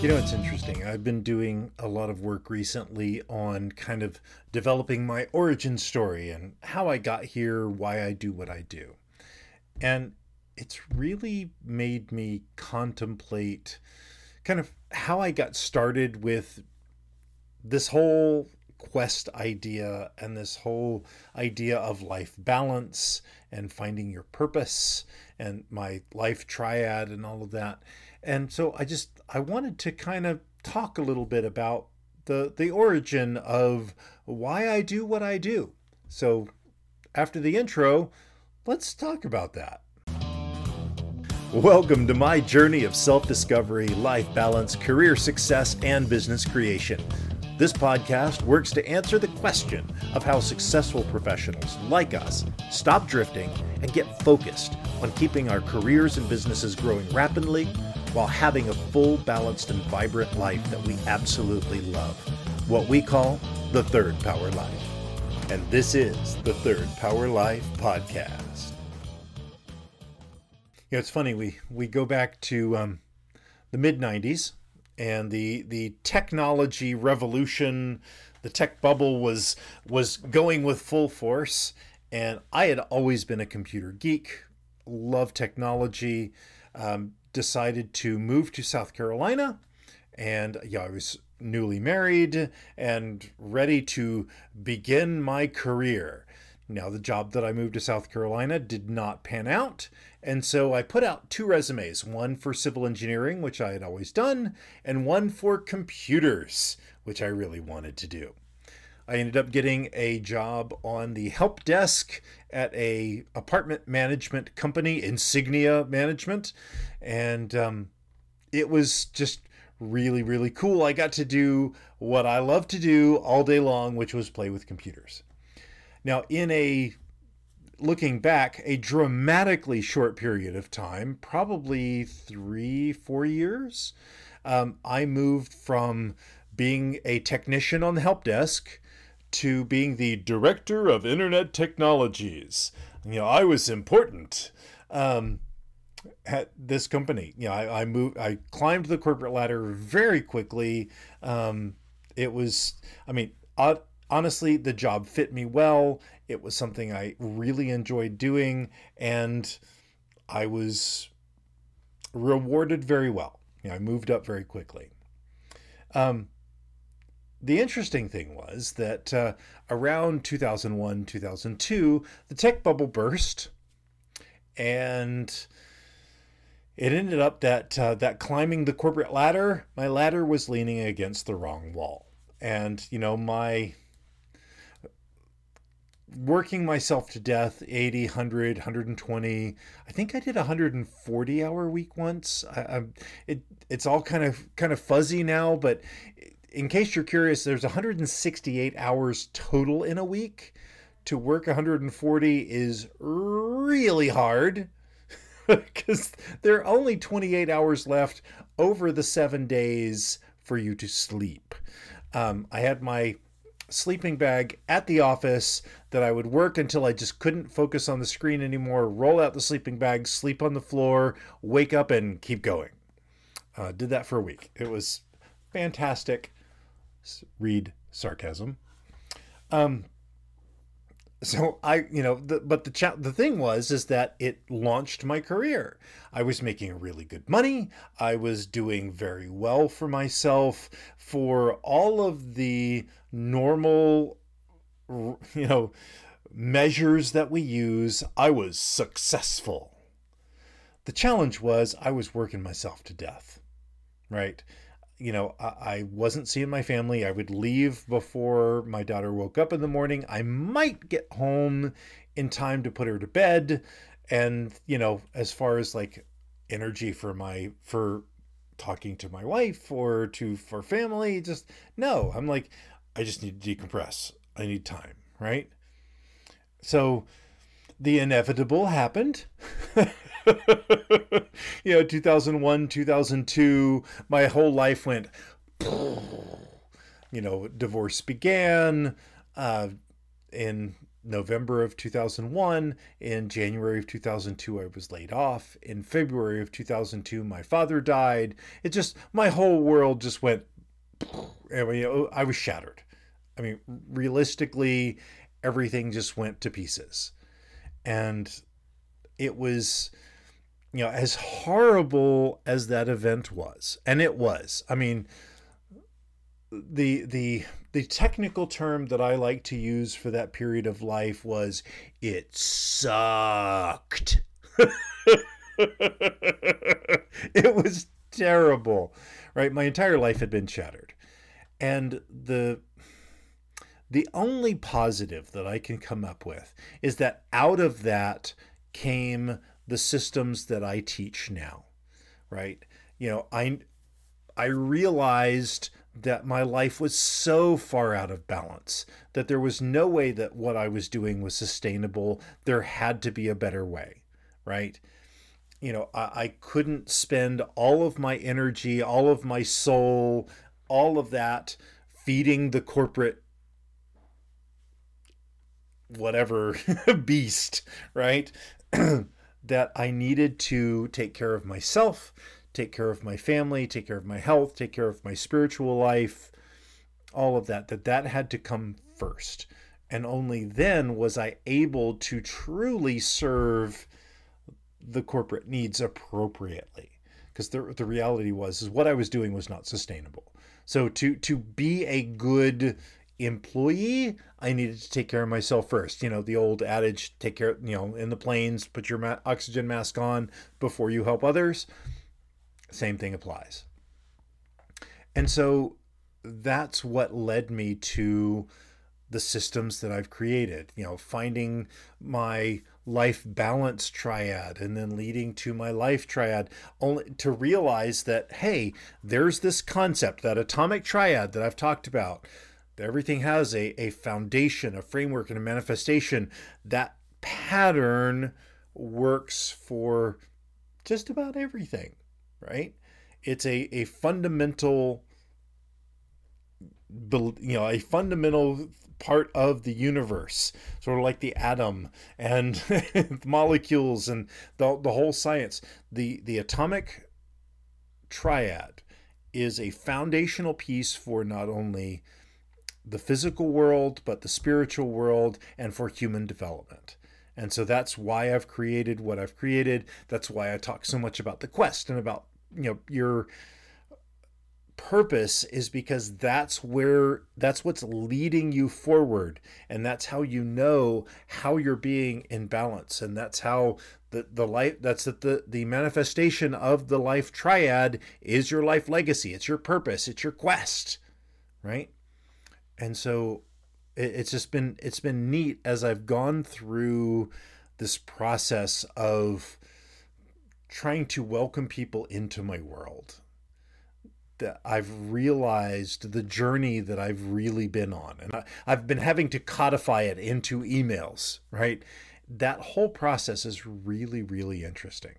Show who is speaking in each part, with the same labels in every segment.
Speaker 1: You know, it's interesting. I've been doing a lot of work recently on kind of developing my origin story and how I got here, why I do what I do. And it's really made me contemplate kind of how I got started with this whole quest idea and this whole idea of life balance and finding your purpose and my life triad and all of that. And so I just I wanted to kind of talk a little bit about the the origin of why I do what I do. So after the intro, let's talk about that. Welcome to my journey of self discovery, life balance, career success, and business creation. This podcast works to answer the question of how successful professionals like us stop drifting and get focused on keeping our careers and businesses growing rapidly while having a full, balanced, and vibrant life that we absolutely love. What we call the Third Power Life. And this is the Third Power Life podcast. You know, it's funny, we, we go back to um, the mid 90s and the the technology revolution, the tech bubble was was going with full force. And I had always been a computer geek, love technology. Um, decided to move to South Carolina, and yeah, I was newly married and ready to begin my career. Now, the job that I moved to South Carolina did not pan out, and so I put out two resumes one for civil engineering, which I had always done, and one for computers, which I really wanted to do. I ended up getting a job on the help desk at a apartment management company, Insignia Management, and um, it was just really really cool. I got to do what I love to do all day long, which was play with computers. Now, in a looking back, a dramatically short period of time, probably three, four years, um, I moved from being a technician on the help desk to being the director of internet technologies. You know, I was important um, at this company. You know, I, I, moved, I climbed the corporate ladder very quickly. Um, it was, I mean, honestly, the job fit me well. It was something I really enjoyed doing, and I was rewarded very well. You know, I moved up very quickly. Um, the interesting thing was that uh, around 2001, 2002, the tech bubble burst, and it ended up that uh, that climbing the corporate ladder, my ladder was leaning against the wrong wall, and you know my working myself to death 80 100 120 i think i did a 140 hour week once. I, I, it it's all kind of kind of fuzzy now but in case you're curious there's 168 hours total in a week to work 140 is really hard because there are only 28 hours left over the seven days for you to sleep um, i had my sleeping bag at the office that I would work until I just couldn't focus on the screen anymore, roll out the sleeping bag, sleep on the floor, wake up, and keep going. Uh, did that for a week. It was fantastic. Read sarcasm. Um, so I, you know, the, but the cha- the thing was is that it launched my career. I was making really good money. I was doing very well for myself for all of the normal, you know, measures that we use. I was successful. The challenge was I was working myself to death, right? You know, I, I wasn't seeing my family. I would leave before my daughter woke up in the morning. I might get home in time to put her to bed. And, you know, as far as like energy for my, for talking to my wife or to, for family, just no, I'm like, I just need to decompress. I need time, right? So the inevitable happened. you know, 2001, 2002, my whole life went, you know, divorce began. Uh, in November of 2001. In January of 2002, I was laid off. In February of 2002, my father died. It just, my whole world just went, I, mean, I was shattered. I mean, realistically, everything just went to pieces. And it was, you know, as horrible as that event was, and it was, I mean, the the the technical term that I like to use for that period of life was it sucked. it was terrible, right? My entire life had been shattered. And the the only positive that I can come up with is that out of that came the systems that I teach now, right? You know, I I realized that my life was so far out of balance that there was no way that what I was doing was sustainable. There had to be a better way, right? You know, I, I couldn't spend all of my energy, all of my soul, all of that feeding the corporate whatever beast, right? that I needed to take care of myself, take care of my family, take care of my health, take care of my spiritual life, all of that, that that had to come first. And only then was I able to truly serve the corporate needs appropriately. Because the, the reality was is what I was doing was not sustainable. So to to be a good employee, I needed to take care of myself first. You know, the old adage, take care, you know, in the planes, put your ma- oxygen mask on before you help others. Same thing applies. And so that's what led me to the systems that I've created, you know, finding my life balance triad and then leading to my life triad only to realize that hey, there's this concept, that atomic triad that I've talked about everything has a, a foundation, a framework, and a manifestation. That pattern works for just about everything, right? It's a, a fundamental, you know, a fundamental part of the universe, sort of like the atom and the molecules and the, the whole science. The, the atomic triad is a foundational piece for not only the physical world, but the spiritual world, and for human development. And so that's why I've created what I've created. That's why I talk so much about the quest and about, you know, your purpose is because that's where that's what's leading you forward. And that's how you know how you're being in balance. And that's how the the life that's that the the manifestation of the life triad is your life legacy. It's your purpose. It's your quest. Right and so it, it's just been it's been neat as I've gone through this process of trying to welcome people into my world that I've realized the journey that I've really been on. And I, have been having to codify it into emails, right? That whole process is really, really interesting.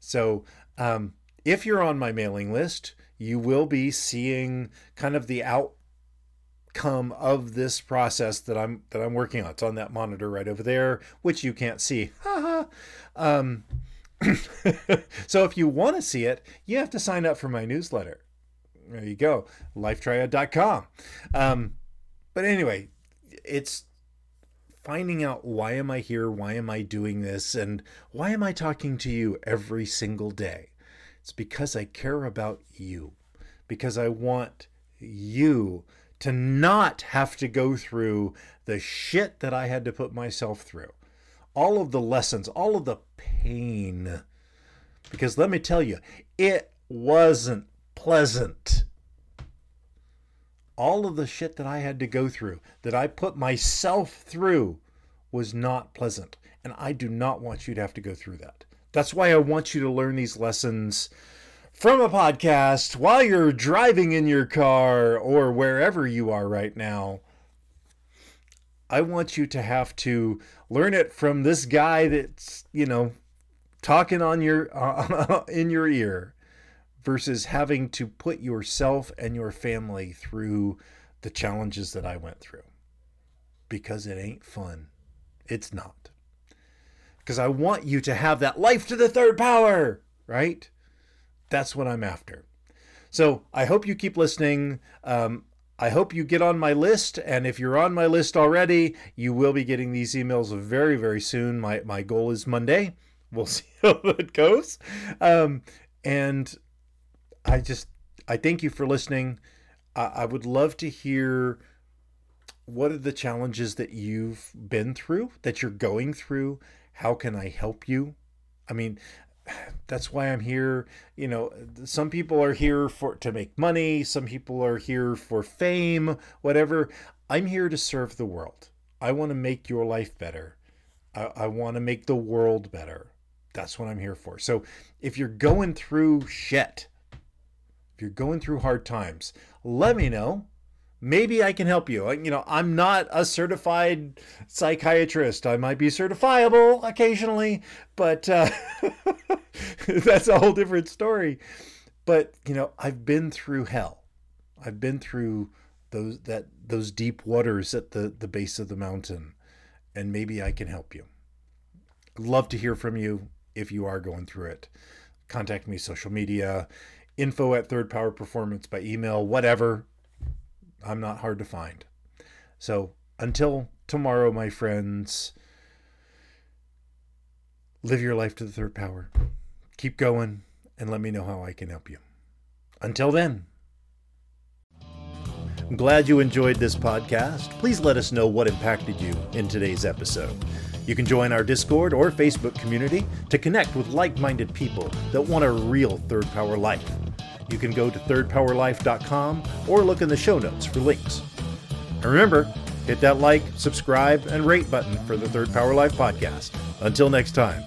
Speaker 1: So, um, if you're on my mailing list, you will be seeing kind of the out outcome of this process that I'm that I'm working on. It's on that monitor right over there, which you can't see. um, so if you want to see it, you have to sign up for my newsletter. There you go, lifetriad.com. Um, but anyway, it's finding out why am I here? Why am I doing this? And why am I talking to you every single day? It's because I care about you, because I want you to not have to go through the shit that I had to put myself through. All of the lessons, all of the pain. Because let me tell you, it wasn't pleasant. All of the shit that I had to go through, that I put myself through, was not pleasant. And I do not want you to have to go through that. That's why I want you to learn these lessons from a podcast while you're driving in your car or wherever you are right now. I want you to have to learn it from this guy that's, you know, talking on your uh, in your ear versus having to put yourself and your family through the challenges that I went through because it ain't fun. It's not. Because I want you to have that life to the third power, right? That's what I'm after. So I hope you keep listening. Um, I hope you get on my list. And if you're on my list already, you will be getting these emails very, very soon. My, my goal is Monday. We'll see how it goes. Um, and I just, I thank you for listening. I, I would love to hear what are the challenges that you've been through, that you're going through. How can I help you? I mean, that's why I'm here. You know, some people are here for to make money, some people are here for fame, whatever. I'm here to serve the world. I want to make your life better. I, I want to make the world better. That's what I'm here for. So if you're going through shit, if you're going through hard times, let me know maybe I can help you. You know, I'm not a certified psychiatrist. I might be certifiable occasionally, but uh, that's a whole different story. But you know, I've been through hell. I've been through those that those deep waters at the the base of the mountain, and maybe I can help you. Love to hear from you if you are going through it. Contact me social media, info at Third Power Performance by email, whatever I'm not hard to find. So until tomorrow, my friends, live your life to the third power. Keep going and let me know how I can help you. Until then. I'm glad you enjoyed this podcast. Please let us know what impacted you in today's episode. You can join our Discord or Facebook community to connect with like minded people that want a real third power life you can go to thirdpowerlife.com or look in the show notes for links. And remember, hit that like, subscribe, and rate button for the Third Power Life podcast. Until next time.